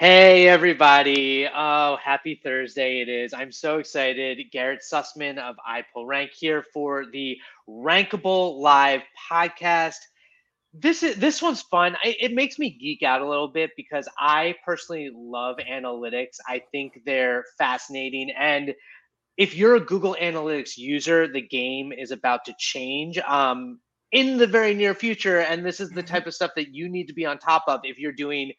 Hey, everybody. Oh, happy Thursday it is. I'm so excited. Garrett Sussman of iPullRank here for the Rankable Live podcast. This is this one's fun. I, it makes me geek out a little bit because I personally love analytics. I think they're fascinating and if you're a Google Analytics user, the game is about to change um, in the very near future. And this is the type of stuff that you need to be on top of if you're doing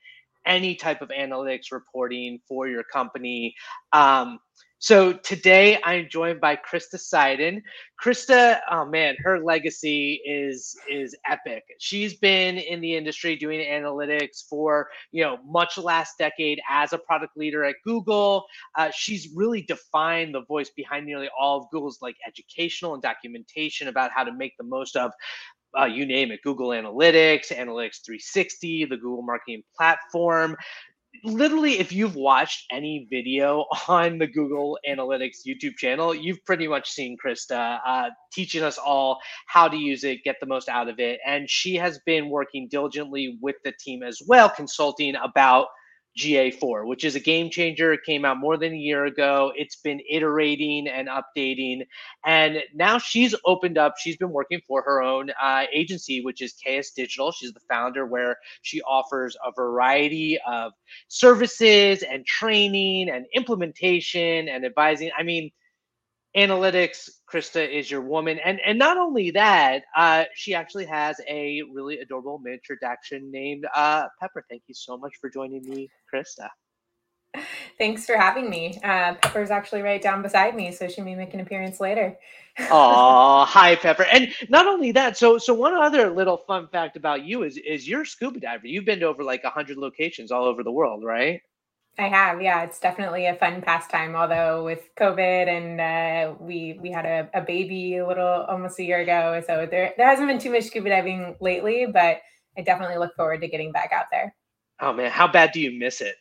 any type of analytics reporting for your company. Um, so today I'm joined by Krista Seiden. Krista, oh man, her legacy is is epic. She's been in the industry doing analytics for you know much last decade as a product leader at Google. Uh, she's really defined the voice behind nearly all of Google's like educational and documentation about how to make the most of uh, you name it Google Analytics, Analytics 360, the Google Marketing Platform. Literally, if you've watched any video on the Google Analytics YouTube channel, you've pretty much seen Krista uh, teaching us all how to use it, get the most out of it. And she has been working diligently with the team as well, consulting about GA4, which is a game changer. It came out more than a year ago. It's been iterating and updating. And now she's opened up, she's been working for her own uh, agency, which is KS Digital. She's the founder, where she offers a variety of services and training and implementation and advising. I mean, analytics krista is your woman and and not only that uh, she actually has a really adorable miniature dachshund named uh, pepper thank you so much for joining me krista Thanks for having me. Uh, Pepper's actually right down beside me, so she may make an appearance later. Oh, hi, Pepper. And not only that, so so one other little fun fact about you is is you're a scuba diver. You've been to over like hundred locations all over the world, right? I have, yeah. It's definitely a fun pastime. Although with COVID and uh, we we had a, a baby a little almost a year ago, so there there hasn't been too much scuba diving lately. But I definitely look forward to getting back out there. Oh man, how bad do you miss it?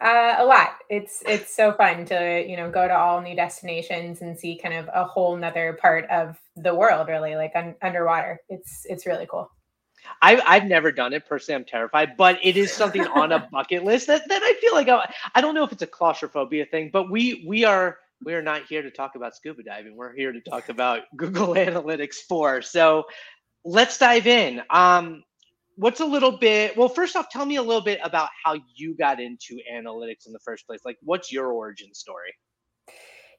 Uh, a lot. It's it's so fun to you know go to all new destinations and see kind of a whole nother part of the world. Really, like un- underwater. It's it's really cool. I, I've never done it personally. I'm terrified, but it is something on a bucket list that, that I feel like I, I don't know if it's a claustrophobia thing, but we we are we are not here to talk about scuba diving. We're here to talk about Google Analytics 4. So let's dive in. Um, what's a little bit well first off tell me a little bit about how you got into analytics in the first place like what's your origin story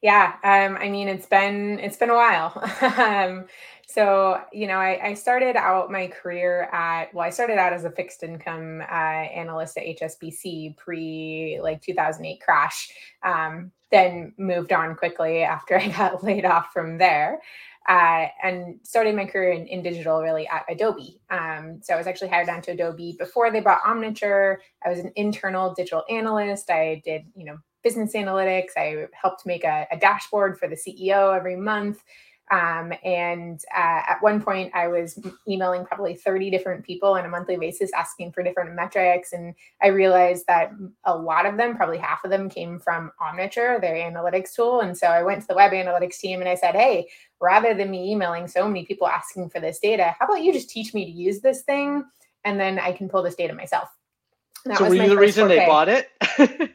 yeah um, i mean it's been it's been a while um, so you know I, I, started out my career at well i started out as a fixed income uh, analyst at hsbc pre like 2008 crash um, then moved on quickly after i got laid off from there uh, and started my career in, in, digital really at Adobe. Um, so I was actually hired onto Adobe before they bought Omniture. I was an internal digital analyst. I did, you know, business analytics. I helped make a, a dashboard for the CEO every month. Um, and uh, at one point, I was emailing probably 30 different people on a monthly basis asking for different metrics. And I realized that a lot of them, probably half of them, came from Omniture, their analytics tool. And so I went to the web analytics team and I said, hey, rather than me emailing so many people asking for this data, how about you just teach me to use this thing? And then I can pull this data myself. That so were you the reason they bought it?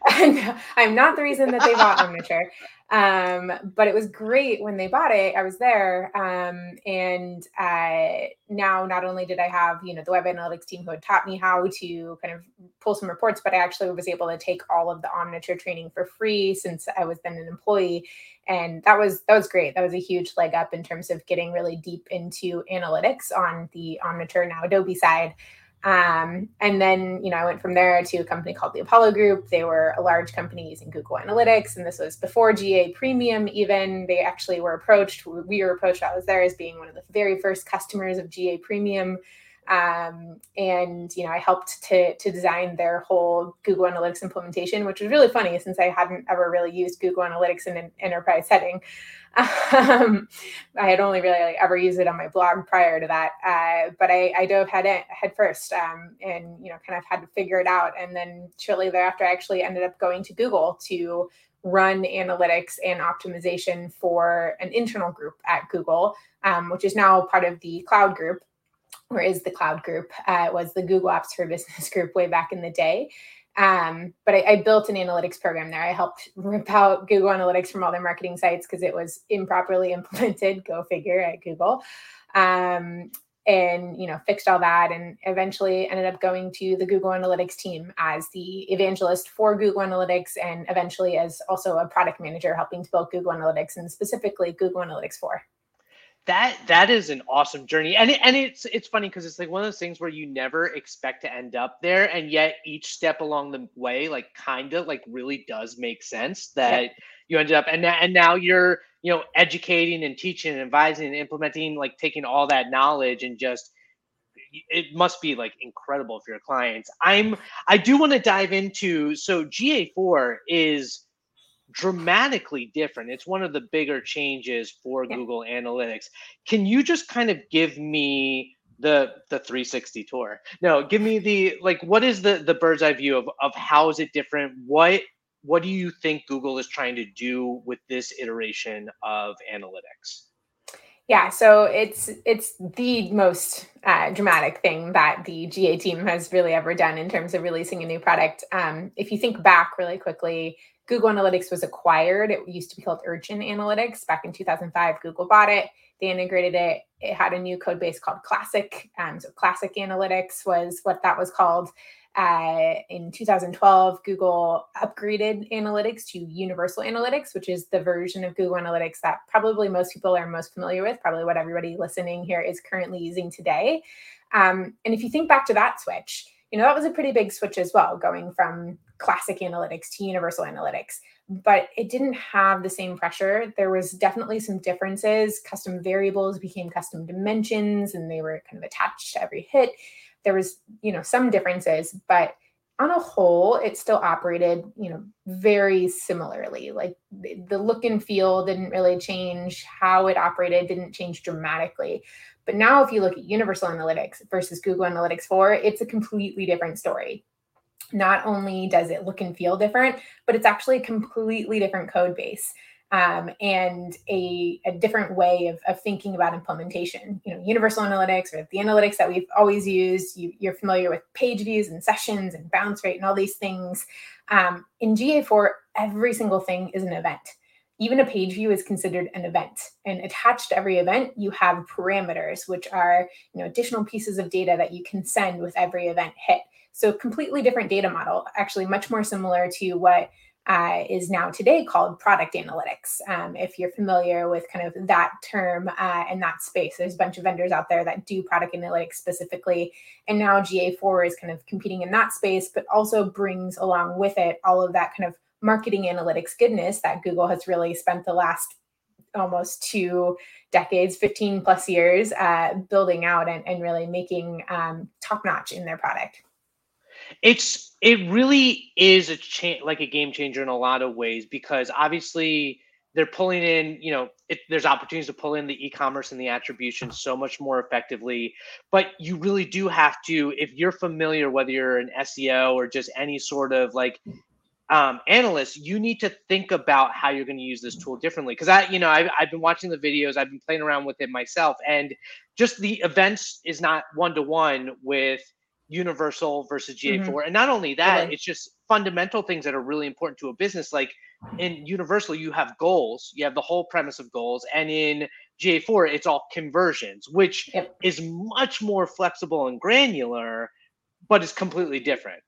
I'm not the reason that they bought Omniture. Um, but it was great when they bought it. I was there. Um, and uh, now not only did I have, you know, the web analytics team who had taught me how to kind of pull some reports, but I actually was able to take all of the Omniture training for free since I was then an employee. And that was that was great. That was a huge leg up in terms of getting really deep into analytics on the Omniture now Adobe side. Um, and then, you know, I went from there to a company called the Apollo Group. They were a large company using Google Analytics, and this was before GA Premium. Even they actually were approached. We were approached. I was there as being one of the very first customers of GA Premium. Um, and you know, I helped to to design their whole Google Analytics implementation, which was really funny since I hadn't ever really used Google Analytics in an enterprise setting. Um, I had only really like, ever used it on my blog prior to that, uh, but I, I dove head in, head first, um, and you know, kind of had to figure it out. And then shortly thereafter, I actually ended up going to Google to run analytics and optimization for an internal group at Google, um, which is now part of the cloud group or is the cloud group uh, was the google apps for business group way back in the day Um, but I, I, built an analytics program there. I helped rip out Google Analytics from all their marketing sites because it was improperly implemented. Go figure at Google. Um, and you know fixed all that and eventually ended up going to the google analytics team as the evangelist for google analytics and eventually as also a product manager helping to build google analytics and specifically google analytics 4 that that is an awesome journey and it, and it's it's funny because it's like one of those things where you never expect to end up there and yet each step along the way like kind of like really does make sense that yeah. you ended up and and now you're you know educating and teaching and advising and implementing like taking all that knowledge and just it must be like incredible for your clients i'm i do want to dive into so ga4 is dramatically different. It's one of the bigger changes for yeah. Google Analytics. Can you just kind of give me the the 360 tour? No, give me the like what is the the bird's eye view of of how is it different? What what do you think Google is trying to do with this iteration of analytics? Yeah, so it's it's the most uh, dramatic thing that the GA team has really ever done in terms of releasing a new product. Um, if you think back really quickly, Google Analytics was acquired. It used to be called Urchin Analytics. Back in 2005, Google bought it. They integrated it. It had a new code base called Classic. Um, so Classic Analytics was what that was called. Uh, in 2012, Google upgraded analytics to Universal Analytics, which is the version of Google Analytics that probably most people are most familiar with, probably what everybody listening here is currently using today. Um, and if you think back to that switch, you know, that was a pretty big switch as well, going from classic analytics to universal analytics but it didn't have the same pressure. There was definitely some differences. Custom variables became custom dimensions and they were kind of attached to every hit. There was you know some differences but on a whole it still operated you know very similarly. Like the look and feel didn't really change. How it operated didn't change dramatically. But now if you look at universal analytics versus google analytics 4 it's a completely different story not only does it look and feel different, but it's actually a completely different code base. Um, and a, a, different way of, of, thinking about implementation. You know, universal analytics or the analytics that we've always used. You, are familiar with page views and sessions and bounce rate and all these things. Um, in GA4, every single thing is an event. Even a page view is considered an event. And attached to every event, you have parameters, which are you know additional pieces of data that you can send with every event hit. So completely different data model, actually much more similar to what uh, is now today called product analytics. Um, if you're familiar with kind of that term uh, and that space, there's a bunch of vendors out there that do product analytics specifically. And now GA4 is kind of competing in that space, but also brings along with it all of that kind of marketing analytics goodness that Google has really spent the last almost two decades, 15 plus years, uh, building out and, and really making um, top notch in their product it's it really is a change like a game changer in a lot of ways because obviously they're pulling in you know it, there's opportunities to pull in the e-commerce and the attribution so much more effectively. But you really do have to if you're familiar whether you're an seo or just any sort of like um, analyst you need to think about how you're going to use this tool differently. Because i you know I've, I've been watching the videos i've been playing around with it myself and just the events is not one-to-one with universal versus GA4. Mm-hmm. And not only that, it's just fundamental things that are really important to a business. Like in Universal, you have goals, you have the whole premise of goals. And in GA4, it's all conversions, which yep. is much more flexible and granular, but it's completely different.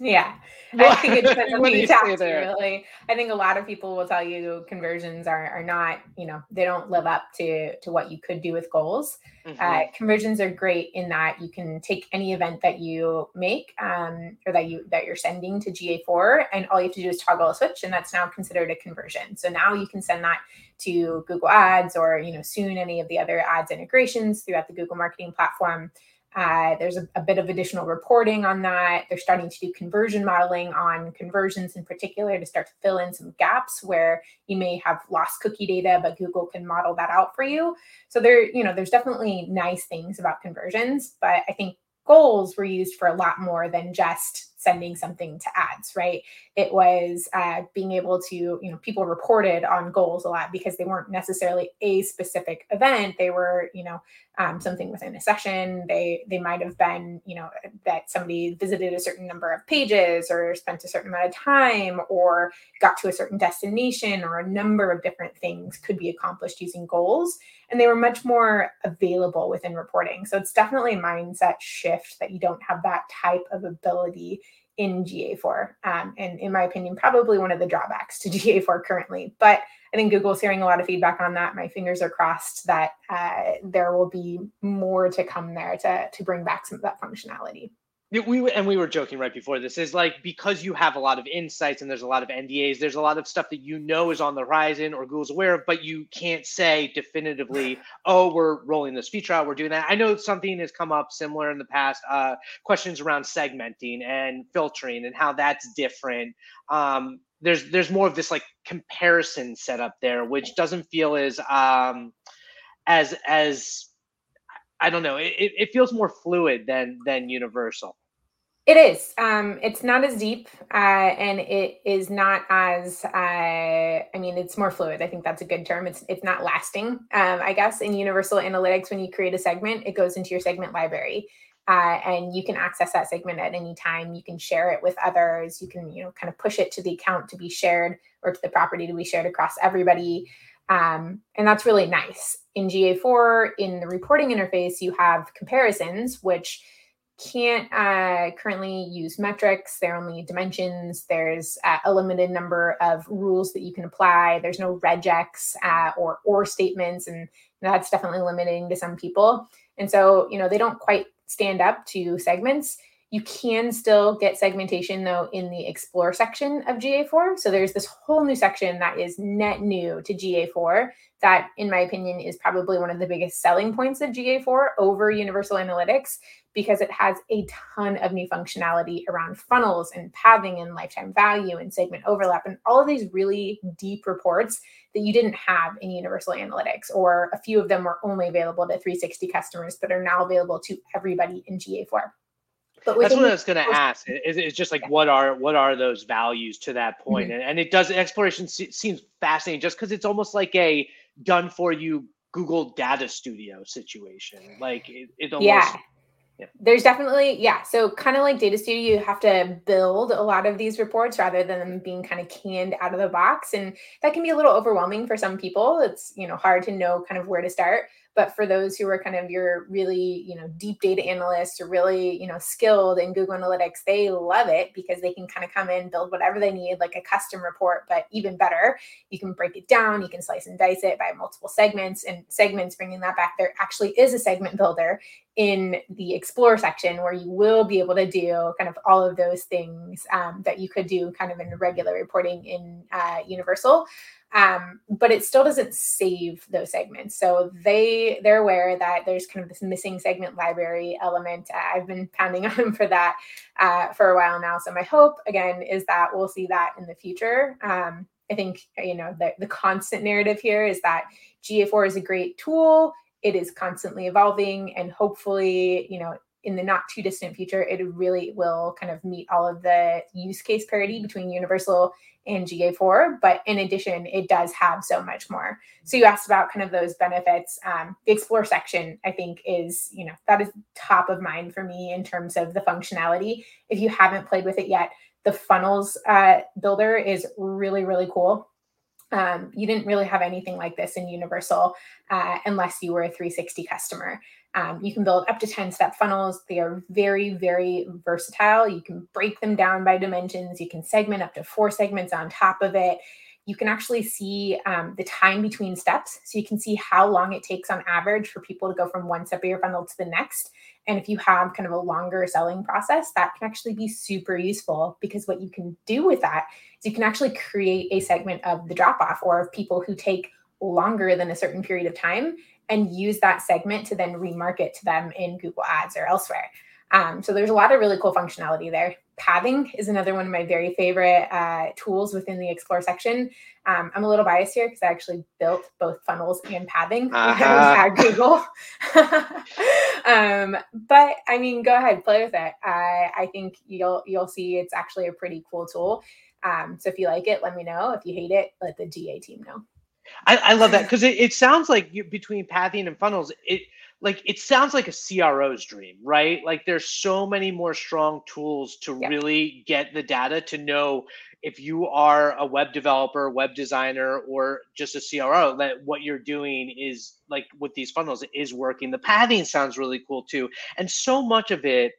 Yeah. I think it depends on who you talk to, really. I think a lot of people will tell you conversions are, are not, you know, they don't live up to to what you could do with goals. Mm-hmm. Uh, conversions are great in that you can take any event that you make um, or that you that you're sending to GA4, and all you have to do is toggle a switch, and that's now considered a conversion. So now you can send that to Google Ads or you know soon any of the other ads integrations throughout the Google Marketing Platform. Uh, there's a, a, bit of additional reporting on that. They're starting to do conversion modeling on conversions in particular to start to fill in some gaps where you may have lost cookie data, but Google can model that out for you. So there, you know, there's definitely nice things about conversions, but I think goals were used for a lot more than just sending something to ads right it was uh, being able to you know people reported on goals a lot because they weren't necessarily a specific event they were you know um, something within a session. They they might have been, you know, that somebody visited a certain number of pages or spent a certain amount of time or got to a certain destination or a number of different things could be accomplished using goals. And they were much more available within reporting. So it's definitely a mindset shift that you don't have that type of ability in GA4. Um, and in my opinion, probably one of the drawbacks to GA4 currently. But I think Google's hearing a lot of feedback on that. My fingers are crossed that uh, there will be more to come there to, to bring back some of that functionality we and we were joking right before this is like because you have a lot of insights and there's a lot of NDAs, there's a lot of stuff that you know is on the horizon or Google's aware of, but you can't say definitively, oh, we're rolling this feature out, we're doing that. I know something has come up similar in the past, uh, questions around segmenting and filtering and how that's different. Um, there's there's more of this like comparison setup there, which doesn't feel as um, as as I don't know. It, it feels more fluid than than universal. It is. Um, it's not as deep, uh, and it is not as. Uh, I mean, it's more fluid. I think that's a good term. It's it's not lasting. Um, I guess in Universal Analytics, when you create a segment, it goes into your segment library, uh, and you can access that segment at any time. You can share it with others. You can you know kind of push it to the account to be shared or to the property to be shared across everybody. Um, and that's really nice. In GA4, in the reporting interface, you have comparisons, which can't uh, currently use metrics. They're only dimensions. There's uh, a limited number of rules that you can apply. There's no regex uh, or or statements, and that's definitely limiting to some people. And so, you know, they don't quite stand up to segments. You can still get segmentation though in the explore section of GA4. So there's this whole new section that is net new to GA4 that, in my opinion, is probably one of the biggest selling points of GA4 over Universal Analytics because it has a ton of new functionality around funnels and pathing and lifetime value and segment overlap and all of these really deep reports that you didn't have in Universal Analytics, or a few of them were only available to 360 customers that are now available to everybody in GA4. But that's what I was going to ask. Is it's just like what are what are those values to that point? Mm-hmm. And, and it does exploration seems fascinating just because it's almost like a done for you Google Data Studio situation. Like it, it almost. Yeah. Yeah. There's definitely, yeah. So, kind of like Data Studio, you have to build a lot of these reports rather than them being kind of canned out of the box. And that can be a little overwhelming for some people. It's, you know, hard to know kind of where to start. But for those who are kind of your really, you know, deep data analysts or really, you know, skilled in Google Analytics, they love it because they can kind of come in, build whatever they need, like a custom report, but even better, you can break it down, you can slice and dice it by multiple segments and segments, bringing that back. There actually is a segment builder in the explore section where you will be able to do kind of all of those things um, that you could do kind of in regular reporting in uh, Universal um, but it still doesn't save those segments. So they they're aware that there's kind of this missing segment library element. Uh, I've been pounding on them for that uh, for a while now. So my hope again is that we'll see that in the future. Um, I think you know the, the constant narrative here is that GA4 is a great tool. It is constantly evolving, and hopefully, you know, in the not too distant future, it really will kind of meet all of the use case parity between Universal and GA4. But in addition, it does have so much more. So you asked about kind of those benefits. Um, the Explore section, I think, is, you know, that is top of mind for me in terms of the functionality. If you haven't played with it yet, the funnels uh, builder is really, really cool. Um, you didn't really have anything like this in Universal uh, unless you were a 360 customer. Um, you can build up to 10 step funnels. They are very, very versatile. You can break them down by dimensions. You can segment up to four segments on top of it. You can actually see um, the time between steps. So you can see how long it takes on average for people to go from one step of your funnel to the next. And if you have kind of a longer selling process, that can actually be super useful because what you can do with that is you can actually create a segment of the drop off or of people who take longer than a certain period of time and use that segment to then remarket to them in Google Ads or elsewhere. Um, so there's a lot of really cool functionality there. Pathing is another one of my very favorite uh, tools within the Explore section. Um, I'm a little biased here because I actually built both funnels and pathing uh-huh. at Google. um, but I mean, go ahead, play with it. I, I think you'll you'll see it's actually a pretty cool tool. Um, so if you like it, let me know. If you hate it, let the GA team know. I, I love that because it, it sounds like you, between pathing and funnels, it like it sounds like a CRO's dream, right? Like there's so many more strong tools to yep. really get the data to know if you are a web developer, web designer, or just a CRO, that what you're doing is like with these funnels is working. The pathing sounds really cool too. And so much of it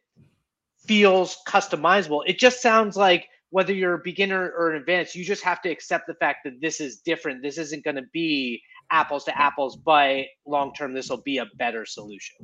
feels customizable. It just sounds like whether you're a beginner or an advanced, you just have to accept the fact that this is different. This isn't going to be apples to apples, but long term, this will be a better solution.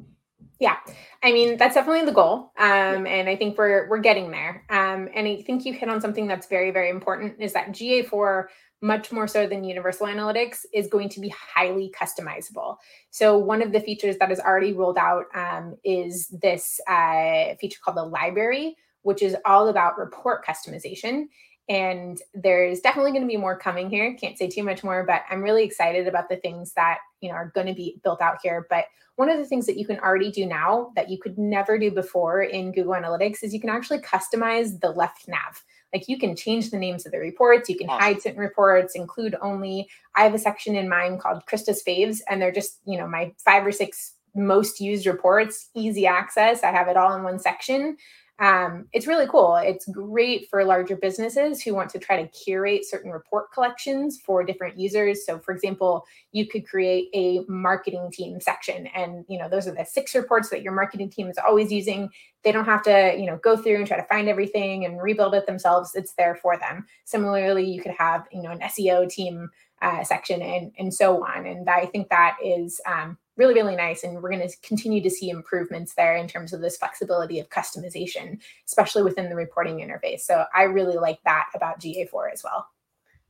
Yeah, I mean that's definitely the goal, um, and I think we're we're getting there. Um, and I think you hit on something that's very very important is that GA4 much more so than Universal Analytics is going to be highly customizable. So one of the features that is already rolled out um, is this uh, feature called the library, which is all about report customization. And there's definitely going to be more coming here. Can't say too much more, but I'm really excited about the things that you know are going to be built out here. But one of the things that you can already do now that you could never do before in Google Analytics is you can actually customize the left nav. Like you can change the names of the reports, you can awesome. hide certain reports, include only. I have a section in mine called Krista's Faves, and they're just, you know, my five or six most used reports, easy access. I have it all in one section um, it's really cool. It's great for larger businesses who want to try to curate certain report collections for different users. So, for example, you could create a marketing team section, and you know those are the six reports that your marketing team is always using. They don't have to, you know, go through and try to find everything and rebuild it themselves. It's there for them. Similarly, you could have, you know, an SEO team uh, section and and so on. And I think that is um, really, really nice. And we're going to continue to see improvements there in terms of this flexibility of customization, especially within the reporting interface. So I really like that about GA4 as well.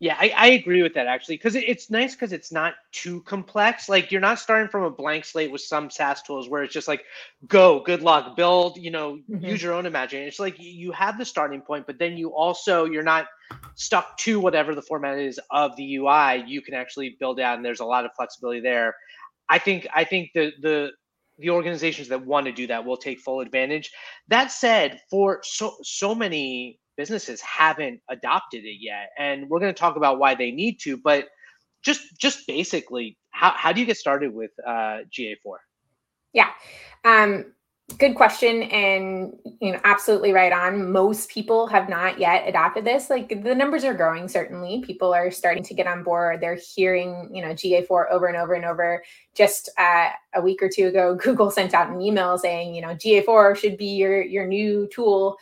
Yeah, I, I agree with that actually, because it, it's nice because it's not too complex. Like you're not starting from a blank slate with some SaaS tools where it's just like, go, good luck, build, you know, mm-hmm. use your own imagination. It's like you have the starting point, but then you also you're not stuck to whatever the format is of the UI. You can actually build out, and there's a lot of flexibility there. I think I think the the the organizations that want to do that will take full advantage. That said, for so so many businesses haven't adopted it yet, and we're going to talk about why they need to. But just just basically, how how do you get started with uh, GA4? Yeah. Um, good question and you know absolutely right on. Most people have not yet adopted this. Like the numbers are growing certainly. People are starting to get on board. They're hearing you know ga4 over and over and over. Just uh, a week or two ago google sent out an email saying you know ga4 should be your your new tool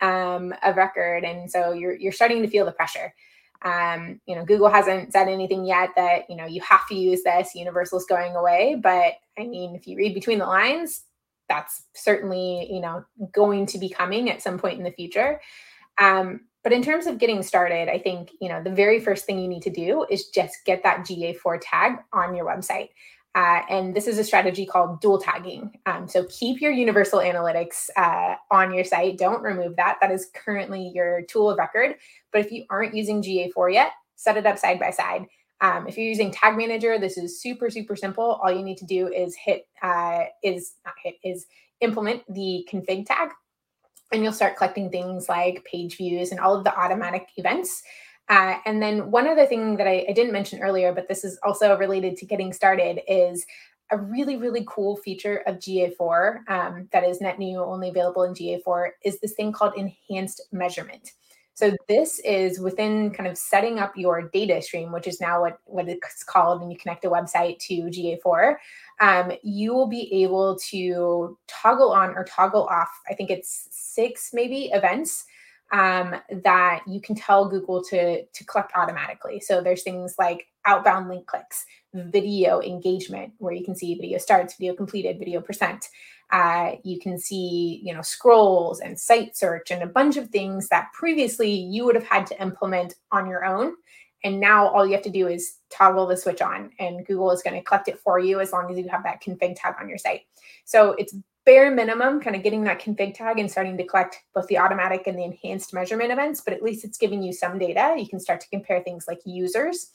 um, of record. And so you're you're starting to feel the pressure. Um, you know google hasn't said anything yet that you know you have to use this. Universal's going away. But i mean if you read between the lines that's certainly you know going to be coming at some point in the future. Um, but in terms of getting started i think you know the very first thing you need to do is just get that ga4 tag on your website. Uh, and this is a strategy called dual tagging. Um, so keep your universal analytics uh, on your site. Don't remove that. That is currently your tool of record. But if you aren't using ga4 yet set it up side by side um, if you're using Tag Manager, this is super, super simple. All you need to do is hit, uh, is not hit, is implement the config tag. And you'll start collecting things like page views and all of the automatic events. Uh, and then one other thing that I, I didn't mention earlier, but this is also related to getting started, is a really, really cool feature of GA4 um, that is net new, only available in GA4, is this thing called enhanced measurement. So this is within kind of setting up your data stream, which is now what, what it's called when you connect a website to GA4. Um, you will be able to toggle on or toggle off, I think it's six maybe events um, that you can tell Google to, to collect automatically. So there's things like outbound link clicks, video engagement, where you can see video starts, video completed, video percent. Uh, you can see, you know, scrolls and site search and a bunch of things that previously you would have had to implement on your own. And now all you have to do is toggle the switch on, and Google is going to collect it for you as long as you have that config tag on your site. So it's bare minimum, kind of getting that config tag and starting to collect both the automatic and the enhanced measurement events, but at least it's giving you some data. You can start to compare things like users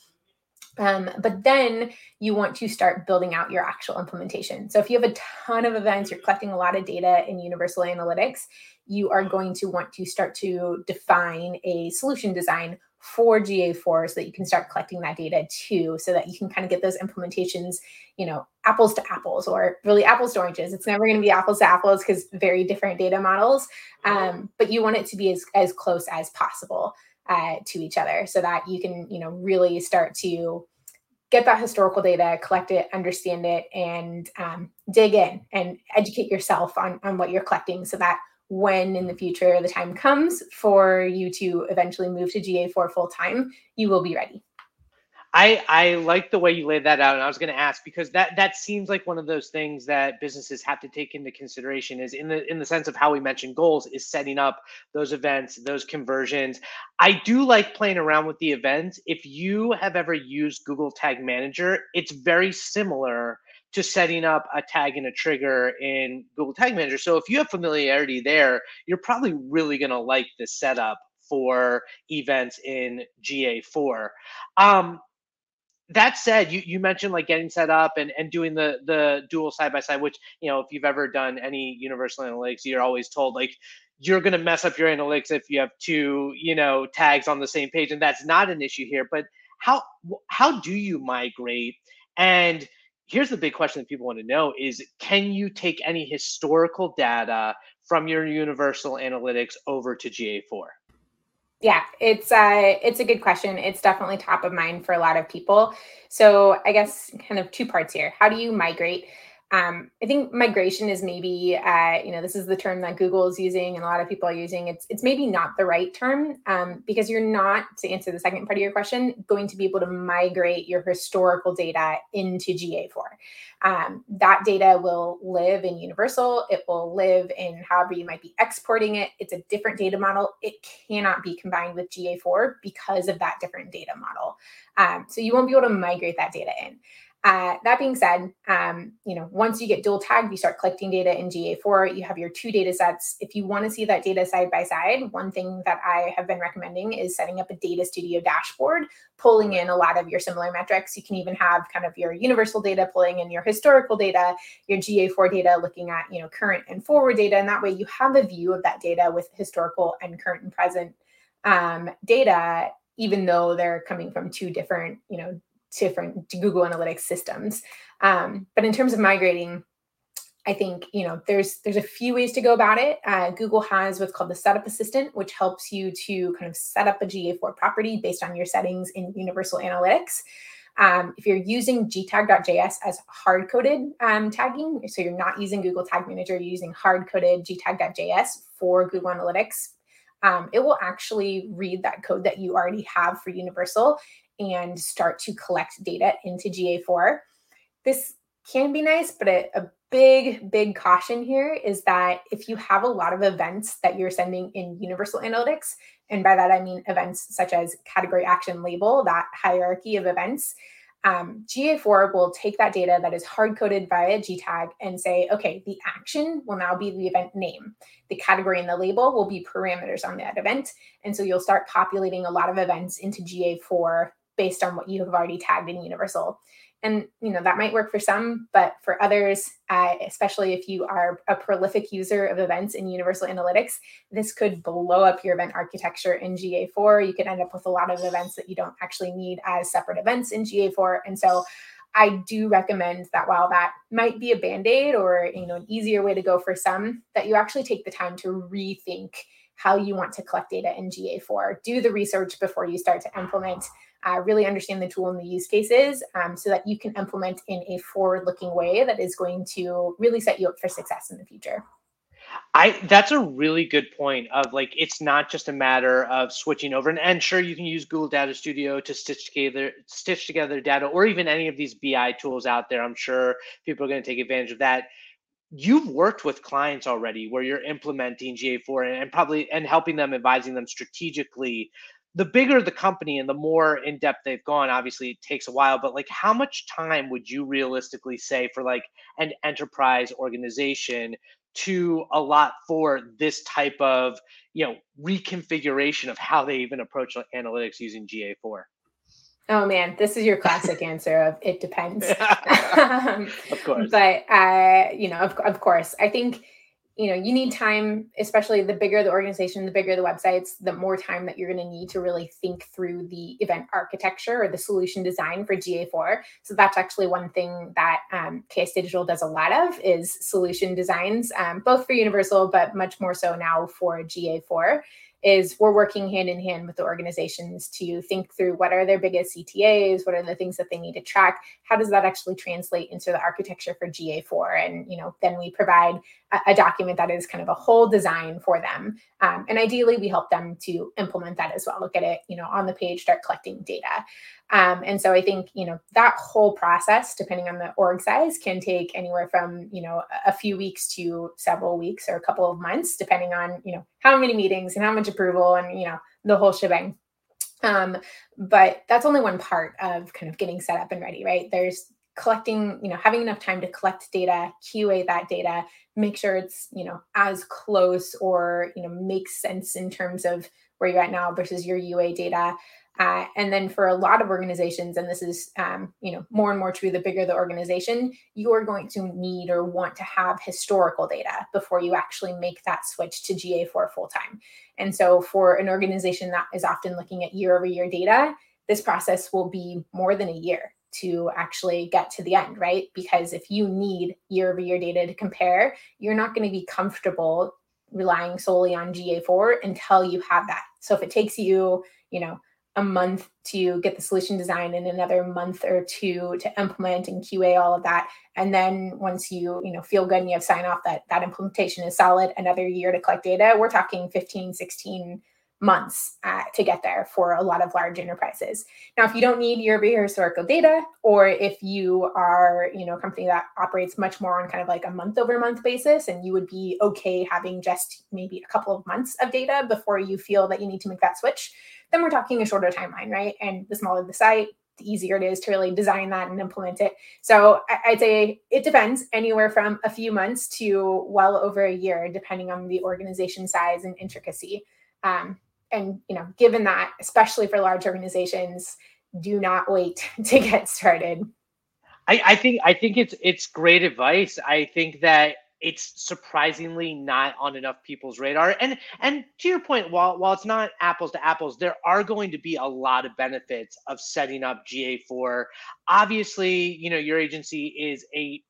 um, but then you want to start building out your actual implementation. So if you have a ton of events, you're collecting a lot of data in Universal Analytics, you are going to want to start to define a solution design for GA4 so that you can start collecting that data too, so that you can kind of get those implementations, you know, apples to apples or really apples to oranges. It's never going to be apples to apples because very different data models, um, but you want it to be as, as close as possible uh, to each other so that you can, you know, really start to get that historical data, collect it, understand it, and um, dig in and educate yourself on, on what you're collecting so that when in the future the time comes for you to eventually move to GA4 full time, you will be ready. I I like the way you laid that out, and I was going to ask because that that seems like one of those things that businesses have to take into consideration is in the in the sense of how we mentioned goals is setting up those events, those conversions. I do like playing around with the events. If you have ever used Google Tag Manager, it's very similar to setting up a tag and a trigger in Google Tag Manager. So if you have familiarity there, you're probably really going to like this setup for events in GA4. Um, that said, you, you mentioned like getting set up and, and doing the the dual side by side, which you know if you've ever done any universal analytics, you're always told like you're going to mess up your analytics if you have two you know tags on the same page, and that's not an issue here. But how how do you migrate? And here's the big question that people want to know: is can you take any historical data from your universal analytics over to GA4? Yeah, it's uh it's a good question. It's definitely top of mind for a lot of people. So I guess kind of two parts here. How do you migrate? Um, I think migration is maybe, uh, you know, this is the term that Google is using and a lot of people are using. It's it's maybe not the right term um, because you're not, to answer the second part of your question, going to be able to migrate your historical data into GA4. Um, that data will live in Universal. It will live in however you might be exporting it. It's a different data model. It cannot be combined with GA4 because of that different data model. Um, so you won't be able to migrate that data in. Uh, that being said, um, you know, once you get dual tagged, you start collecting data in GA4. You have your two data sets. If you want to see that data side by side, one thing that I have been recommending is setting up a data studio dashboard, pulling in a lot of your similar metrics. You can even have kind of your universal data pulling in your historical data, your GA4 data looking at, you know, current and forward data. And that way you have a view of that data with historical and current and present um, data even though they're coming from two different, you know, different Google Analytics systems. Um, but in terms of migrating, I think you know there's there's a few ways to go about it. Uh, Google has what's called the Setup Assistant, which helps you to kind of set up a GA4 property based on your settings in Universal Analytics. Um, if you're using gtag.js as hard coded um, tagging, so you're not using Google Tag Manager, you're using hard coded gtag.js for Google Analytics, um, it will actually read that code that you already have for Universal and start to collect data into GA4. This can be nice, but a, a, big, big caution here is that if you have a lot of events that you're sending in Universal Analytics, and by that I mean events such as category action label, that hierarchy of events, um, GA4 will take that data that is hard coded via GTAG and say, okay, the action will now be the event name. The category and the label will be parameters on that event. And so you'll start populating a lot of events into GA4 based on what you have already tagged in Universal. And you know that might work for some, but for others, uh, especially if you are a prolific user of events in Universal Analytics, this could blow up your event architecture in GA4. You could end up with a lot of events that you don't actually need as separate events in GA4. And so I do recommend that while that might be a band-aid or you know an easier way to go for some, that you actually take the time to rethink how you want to collect data in GA4. Do the research before you start to implement uh, really understand the tool and the use cases um, so that you can implement in a forward looking way that is going to really set you up for success in the future. I that's a really good point of like it's not just a matter of switching over and, and sure you can use Google Data Studio to stitch together stitch together data or even any of these BI tools out there. I'm sure people are going to take advantage of that. You've worked with clients already where you're implementing GA4 and, and probably and helping them advising them strategically the bigger the company and the more in depth they've gone obviously it takes a while but like how much time would you realistically say for like an enterprise organization to allot for this type of you know reconfiguration of how they even approach analytics using ga4 Oh man, this is your classic answer of it depends. um, of course. But uh, you know, of, of course, I think you know you need time especially the bigger the organization the bigger the websites the more time that you're going to need to really think through the event architecture or the solution design for ga4 so that's actually one thing that um, ks digital does a lot of is solution designs um, both for universal but much more so now for ga4 is we're working hand in hand with the organizations to think through what are their biggest CTAs, what are the things that they need to track, how does that actually translate into the architecture for GA4, and you know then we provide a, a document that is kind of a whole design for them, um, and ideally we help them to implement that as well. Look at it, you know, on the page, start collecting data. Um, and so I think, you know, that whole process, depending on the org size, can take anywhere from, you know, a few weeks to several weeks or a couple of months, depending on, you know, how many meetings and how much approval and, you know, the whole shebang. Um, but that's only one part of kind of getting set up and ready, right? There's collecting, you know, having enough time to collect data, QA that data, make sure it's, you know, as close or, you know, makes sense in terms of where you're at now versus your UA data. Uh, and then for a lot of organizations, and this is um, you know more and more true the bigger the organization, you are going to need or want to have historical data before you actually make that switch to GA4 full time. And so for an organization that is often looking at year over year data, this process will be more than a year to actually get to the end, right? Because if you need year over year data to compare, you're not going to be comfortable relying solely on GA4 until you have that. So if it takes you, you know, a month to get the solution design and another month or two to implement and QA all of that. And then once you, you know, feel good and you have sign off that that implementation is solid, another year to collect data, we're talking 15, 16 months uh, to get there for a lot of large enterprises. Now, if you don't need year over year historical data, or if you are, you know, a company that operates much more on kind of like a month over month basis, and you would be okay having just maybe a couple of months of data before you feel that you need to make that switch, then we're talking a shorter timeline, right? And the smaller the site, the easier it is to really design that and implement it. So I'd say it depends anywhere from a few months to well over a year, depending on the organization size and intricacy. Um, and you know, given that, especially for large organizations, do not wait to get started. I, I think I think it's it's great advice. I think that it's surprisingly not on enough people's radar. And and to your point, while while it's not apples to apples, there are going to be a lot of benefits of setting up GA4. Obviously, you know, your agency is a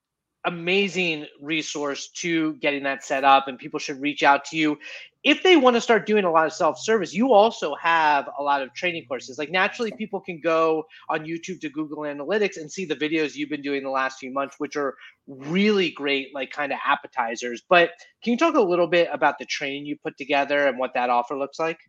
amazing resource to getting that set up and people should reach out to you. If they want to start doing a lot of self-service you also have a lot of training courses. Like naturally people can go on youtube to google analytics and see the videos you've been doing the last few months which are really great like kind of appetizers. But can you talk a little bit about the training you put together and what that offer looks like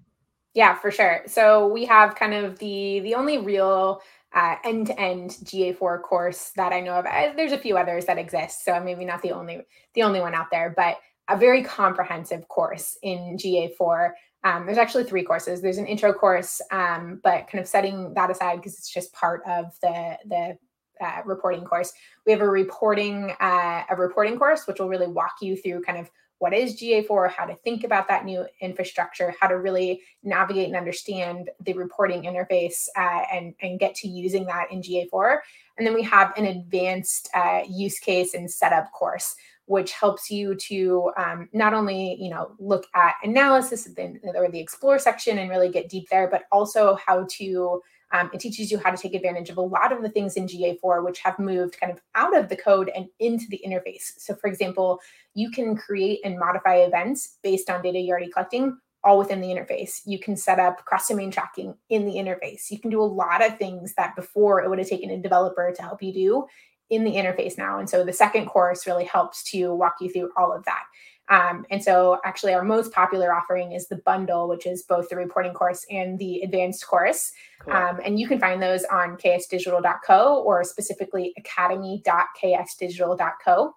yeah for sure so we have kind of the the only real uh, end-to-end GA4 course that I know of. Uh, there's a few others that exist, so maybe not the only the only one out there, but a very comprehensive course in GA4. Um, there's actually three courses. There's an intro course, um, but kind of setting that aside because it's just part of the the uh, reporting course. We have a reporting uh, a reporting course, which will really walk you through kind of what is GA4, how to think about that new infrastructure, how to really navigate and understand the reporting interface uh, and, and get to using that in GA4. And then we have an advanced uh, use case and setup course, which helps you to um, not only you know look at analysis or the explore section and really get deep there, but also how to um, it teaches you how to take advantage of a lot of the things in GA4 which have moved kind of out of the code and into the interface. So, for example, you can create and modify events based on data you're already collecting all within the interface. You can set up cross domain tracking in the interface. You can do a lot of things that before it would have taken a developer to help you do in the interface now. And so the second course really helps to walk you through all of that. Um, and so, actually, our most popular offering is the bundle, which is both the reporting course and the advanced course. Cool. Um, and you can find those on ksdigital.co or specifically academy.ksdigital.co.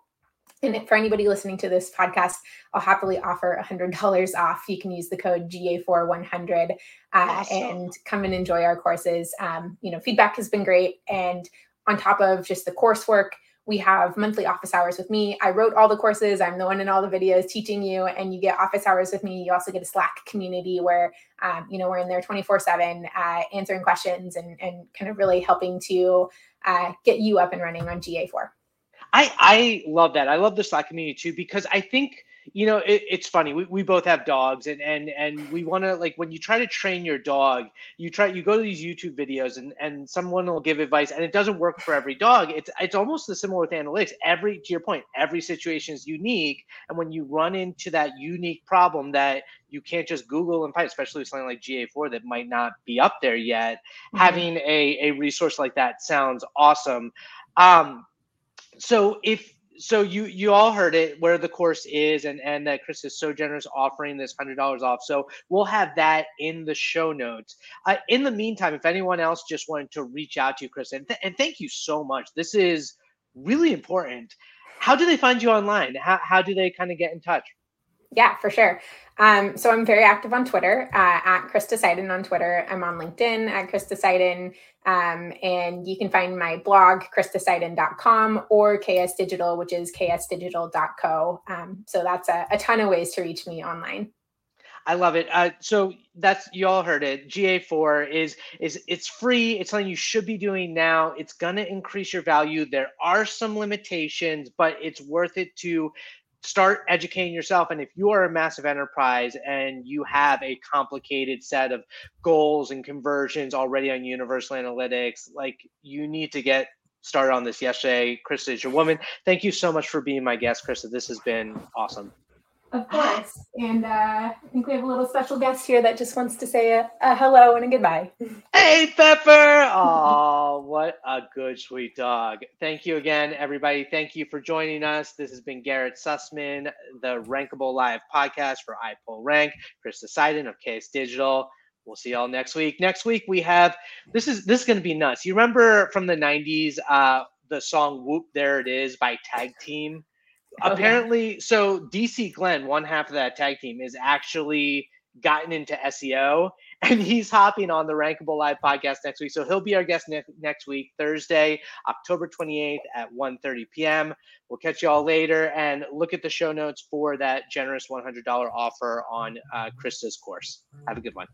And for anybody listening to this podcast, I'll happily offer $100 off. You can use the code GA4100 uh, awesome. and come and enjoy our courses. Um, you know, feedback has been great. And on top of just the coursework, we have monthly office hours with me. I wrote all the courses. I'm the one in all the videos teaching you, and you get office hours with me. You also get a Slack community where, um, you know, we're in there 24 seven, uh, answering questions and, and kind of really helping to uh, get you up and running on GA4. I, I love that. I love the Slack community too, because I think – you know it, it's funny we, we both have dogs and and and we want to like when you try to train your dog you try you go to these youtube videos and and someone will give advice and it doesn't work for every dog. It's it's almost the similar with analytics. Every to your point every situation is unique and when you run into that unique problem that you can't just google and find especially with something like ga4 that might not be up there yet mm-hmm. having a a resource like that sounds awesome. Um so if so you you all heard it where the course is and and that chris is so generous offering this hundred dollars off. So we'll have that in the show notes. Uh, in the meantime if anyone else just wanted to reach out to you chris and, th- and thank you so much. This is really important. How do they find you online? How, how do they kind of get in touch yeah, for sure. Um, so I'm very active on Twitter uh, at Krista Seiden on Twitter. I'm on LinkedIn at Krista Seiden. Um, and you can find my blog, KristaSeiden.com or KS Digital, which is ksdigital.co. Um, so that's a, a, ton of ways to reach me online. I love it. Uh, so that's you all heard it. GA4 is is it's free. It's something you should be doing now. It's gonna increase your value. There are some limitations, but it's worth it to start educating yourself. And if you are a massive enterprise and you have a complicated set of goals and conversions already on Universal Analytics, like you need to get started on this yesterday. Krista is your woman. Thank you so much for being my guest, Krista. This has been awesome. Of course. And uh, I think we have a little special guest here that just wants to say a, a hello and a goodbye. Hey, Pepper. Oh, what a good, sweet dog. Thank you again, everybody. Thank you for joining us. This has been Garrett Sussman, the Rankable Live podcast for iPull Rank, Krista Seiden of KS Digital. We'll see y'all next week. Next week we have this is this is gonna be nuts. You remember from the 90s uh the song Whoop There It Is by Tag Team? Apparently, so DC Glenn, one half of that tag team, is actually gotten into SEO and he's hopping on the Rankable Live podcast next week. So he'll be our guest ne- next week, Thursday, October 28th at 1.30 p.m. We'll catch you all later and look at the show notes for that generous $100 offer on uh, Krista's course. Have a good one.